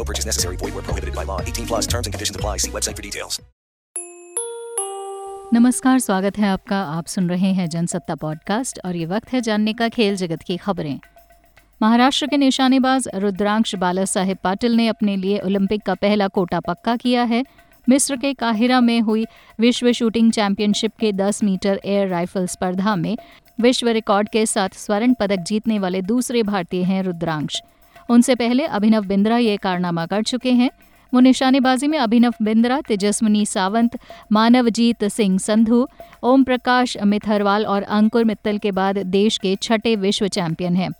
No purchase necessary. Void where prohibited by law. 18 plus terms and conditions apply. See website for details. नमस्कार, स्वागत है आपका आप सुन रहे हैं जनसत्ता पॉडकास्ट और ये वक्त है जानने का खेल जगत की खबरें महाराष्ट्र के निशानेबाज रुद्रांश बाला साहेब पाटिल ने अपने लिए ओलंपिक का पहला कोटा पक्का किया है मिस्र के काहिरा में हुई विश्व शूटिंग चैंपियनशिप के 10 मीटर एयर राइफल स्पर्धा में विश्व रिकॉर्ड के साथ स्वर्ण पदक जीतने वाले दूसरे भारतीय हैं रुद्रांश उनसे पहले अभिनव बिंद्रा ये कारनामा कर चुके हैं। वो निशानेबाजी में अभिनव बिंद्रा, तेजस्विनी सावंत, मानवजीत सिंह संधू ओम प्रकाश मिथरवाल और अंकुर मित्तल के बाद देश के छठे विश्व चैंपियन हैं।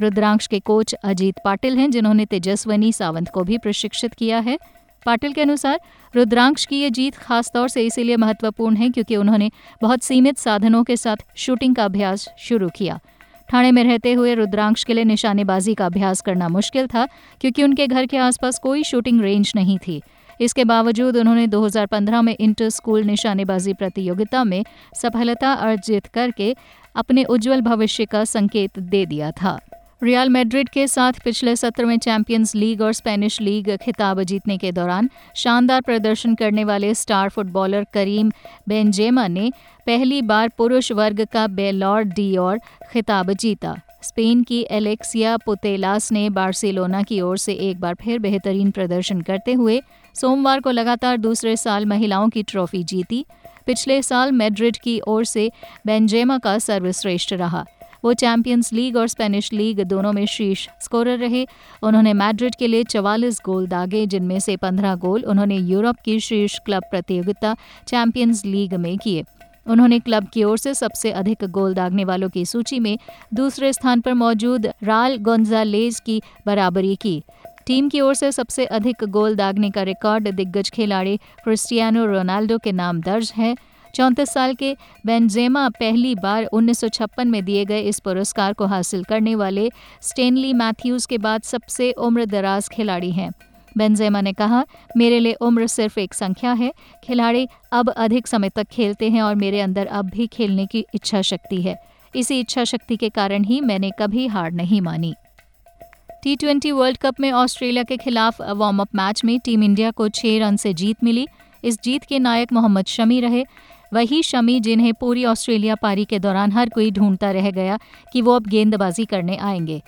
रुद्रांश के कोच अजीत पाटिल हैं, जिन्होंने तेजस्विनी सावंत को भी प्रशिक्षित किया है। पाटिल के अनुसार रुद्रांश की ये जीत खासतौर से इसीलिए महत्वपूर्ण है क्योंकि उन्होंने बहुत सीमित साधनों के साथ शूटिंग का अभ्यास शुरू किया। ठाणे में रहते हुए रुद्रांश के लिए निशानेबाजी का अभ्यास करना मुश्किल था, क्योंकि उनके घर के आसपास कोई शूटिंग रेंज नहीं थी। इसके बावजूद उन्होंने 2015 में इंटर स्कूल निशानेबाजी प्रतियोगिता में सफलता अर्जित करके अपने उज्जवल भविष्य का संकेत दे दिया था। रियल मैड्रिड के साथ पिछले सत्र में चैंपियंस लीग और स्पेनिश लीग खिताब जीतने के दौरान शानदार प्रदर्शन करने वाले स्टार फुटबॉलर करीम बेंजेमा ने पहली बार पुरुष वर्ग का बेलॉर और खिताब जीता। स्पेन की एलेक्सिया पुतेलास ने बार्सिलोना की ओर से एक बार फिर बेहतरीन प्रदर्शन करते हुए सोमवार को लगातार दूसरे साल महिलाओं की ट्रॉफी जीती। पिछले साल मैड्रिड की ओर से बेंजेमा का सर्वश्रेष्ठ रहा। वो चैंपियंस लीग और स्पेनिश लीग दोनों में शीर्ष स्कोरर रहे। उन्होंने मैड्रिड के लिए चवालीस गोल दागे, जिनमें से पंद्रह गोल उन्होंने यूरोप की शीर्ष क्लब प्रतियोगिता चैंपियंस लीग में किए। उन्होंने क्लब की ओर से सबसे अधिक गोल दागने वालों की सूची में दूसरे स्थान पर मौजूद राल गोंजालेज की बराबरी की। टीम की ओर से सबसे अधिक गोल दागने का रिकॉर्ड दिग्गज खिलाड़ी क्रिस्टियानो रोनाल्डो के नाम दर्ज है। चौंतीस साल के बेंजेमा पहली बार 1956 में दिए गए इस पुरस्कार को हासिल करने वाले स्टेनली मैथ्यूज के बाद सबसे उम्र दराज खिलाड़ी हैं। बेंजेमा ने कहा, मेरे लिए उम्र सिर्फ़ एक संख्या है। खिलाड़ी अब अधिक समय तक खेलते हैं और मेरे अंदर अब भी खेलने की इच्छा शक्ति है। इसी इच्छा शक्ति के कारण ही मैंने कभी हार नहीं मानी। टी ट्वेंटी वर्ल्ड कप में ऑस्ट्रेलिया के खिलाफ वार्म अप मैच में टीम इंडिया को छह रन से जीत मिली। इस जीत के नायक मोहम्मद शमी रहे। वही शमी, जिन्हें पूरी ऑस्ट्रेलिया पारी के दौरान हर कोई ढूंढता रह गया कि वो अब गेंदबाजी करने आएँगे।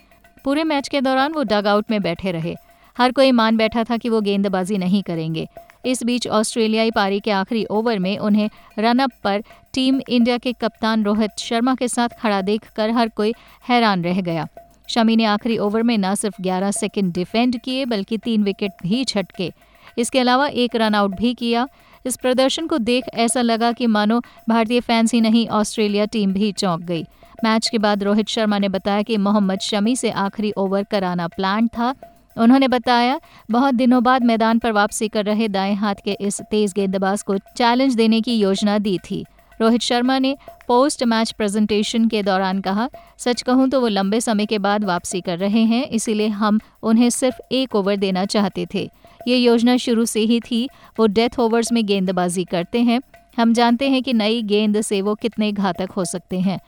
पूरे मैच के दौरान वो डग आउट में बैठे रहे। हर कोई मान बैठा था कि वो गेंदबाजी नहीं करेंगे। इस बीच ऑस्ट्रेलियाई पारी के आखिरी ओवर में उन्हें रनअप पर टीम इंडिया के कप्तान रोहित शर्मा के साथ खड़ा देखकर हर कोई हैरान रह गया। शमी ने आखिरी ओवर में न सिर्फ़ 11 सेकंड डिफेंड किए, बल्कि तीन विकेट भी झटके इसके अलावा एक रन आउट भी किया। इस प्रदर्शन को देख ऐसा लगा कि मानो भारतीय फैंस ही नहीं, ऑस्ट्रेलिया टीम भी चौंक गई। मैच के बाद रोहित शर्मा ने बताया कि मोहम्मद शमी से आखिरी ओवर कराना प्लान था। उन्होंने बताया, बहुत दिनों बाद मैदान पर वापसी कर रहे दाएँ हाथ के इस तेज गेंदबाज को चैलेंज देने की योजना दी थी। रोहित शर्मा ने पोस्ट मैच प्रेजेंटेशन के दौरान कहा, सच कहूँ तो वो लंबे समय के बाद वापसी कर रहे हैं, इसीलिए हम उन्हें सिर्फ़ एक ओवर देना चाहते थे। ये योजना शुरू से ही थी, वो डेथ ओवर्स में गेंदबाजी करते हैं। हम जानते हैं कि नई गेंद से वो कितने घातक हो सकते हैं।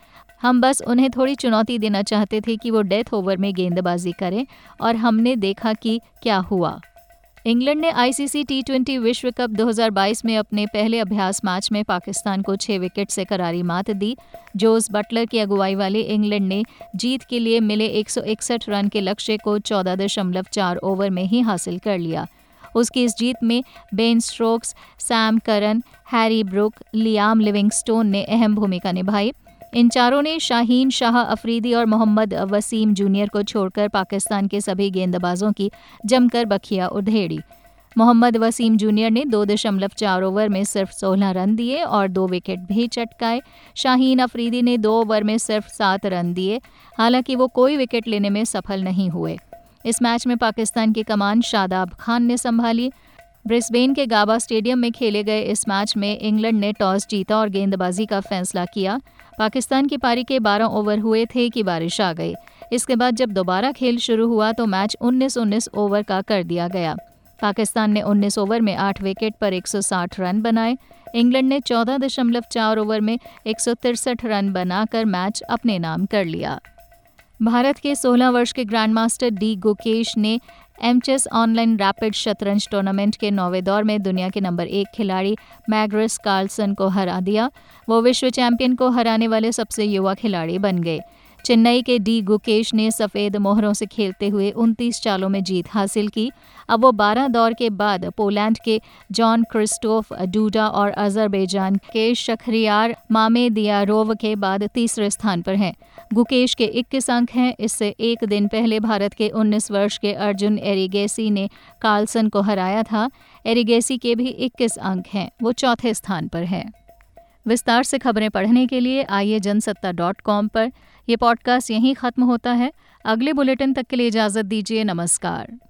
हम बस उन्हें थोड़ी चुनौती देना चाहते थे कि वो डेथ ओवर में गेंदबाजी करें, और हमने देखा कि क्या हुआ। इंग्लैंड ने आईसीसी टी ट्वेंटी विश्व कप 2022 में अपने पहले अभ्यास मैच में पाकिस्तान को छह विकेट से करारी मात दी। जोस बटलर की अगुवाई वाली इंग्लैंड ने जीत के लिए मिले 161 रन के लक्ष्य को 14.4 ओवर में ही हासिल कर लिया। उसकी इस जीत में Ben Stokes, Sam Curran, Harry Brook, Liam Livingstone ने अहम भूमिका निभाई। इन चारों ने शाहीन शाह अफरीदी और मोहम्मद वसीम जूनियर को छोड़कर पाकिस्तान के सभी गेंदबाजों की जमकर बखिया उधेड़ी। मोहम्मद वसीम जूनियर ने दो दशमलव चार ओवर में सिर्फ़ सोलह रन दिए और दो विकेट भी चटकाए। शाहीन अफरीदी ने दो ओवर में सिर्फ़ सात रन दिए, हालाँकि वो कोई विकेट लेने में सफल नहीं हुए। इस मैच में पाकिस्तान की कमान शादाब खान ने संभाली ब्रिस्बेन के गाबा स्टेडियम में खेले गए इस मैच में इंग्लैंड ने टॉस जीता और गेंदबाजी का फैसला किया। पाकिस्तान की पारी के 12 ओवर हुए थे कि बारिश आ गई। इसके बाद जब दोबारा खेल शुरू हुआ तो मैच 19-19 ओवर का कर दिया गया। पाकिस्तान ने 19 ओवर में 8 विकेट पर 160 रन बनाए। इंग्लैंड ने 14.4 ओवर में एक रन बनाकर मैच अपने नाम कर लिया। भारत के 16 वर्ष के ग्रैंडमास्टर डी गुकेश ने एमचेस ऑनलाइन रैपिड शतरंज टूर्नामेंट के नौवे दौर में दुनिया के नंबर एक खिलाड़ी मैग्रस कार्लसन को हरा दिया। वो विश्व चैंपियन को हराने वाले सबसे युवा खिलाड़ी बन गए। चेन्नई के डी गुकेश ने सफ़ेद मोहरों से खेलते हुए 29 चालों में जीत हासिल की। अब वो 12 दौर के बाद पोलैंड के जॉन क्रिस्टोफ, डूडा और अजरबैजान के शखरियार मामे दियारोव के बाद तीसरे स्थान पर हैं। गुकेश के 21 अंक हैं। इससे एक दिन पहले भारत के 19 वर्ष के अर्जुन एरिगेसी ने कार्लसन को हराया था। एरिगेसी के भी 21 अंक हैं। वो चौथे स्थान पर हैं। विस्तार से खबरें पढ़ने के लिए आइए जनसत्ता डॉट कॉम पर। यह पॉडकास्ट यहीं ख़त्म होता है। अगले बुलेटिन तक के लिए इजाज़त दीजिए। नमस्कार।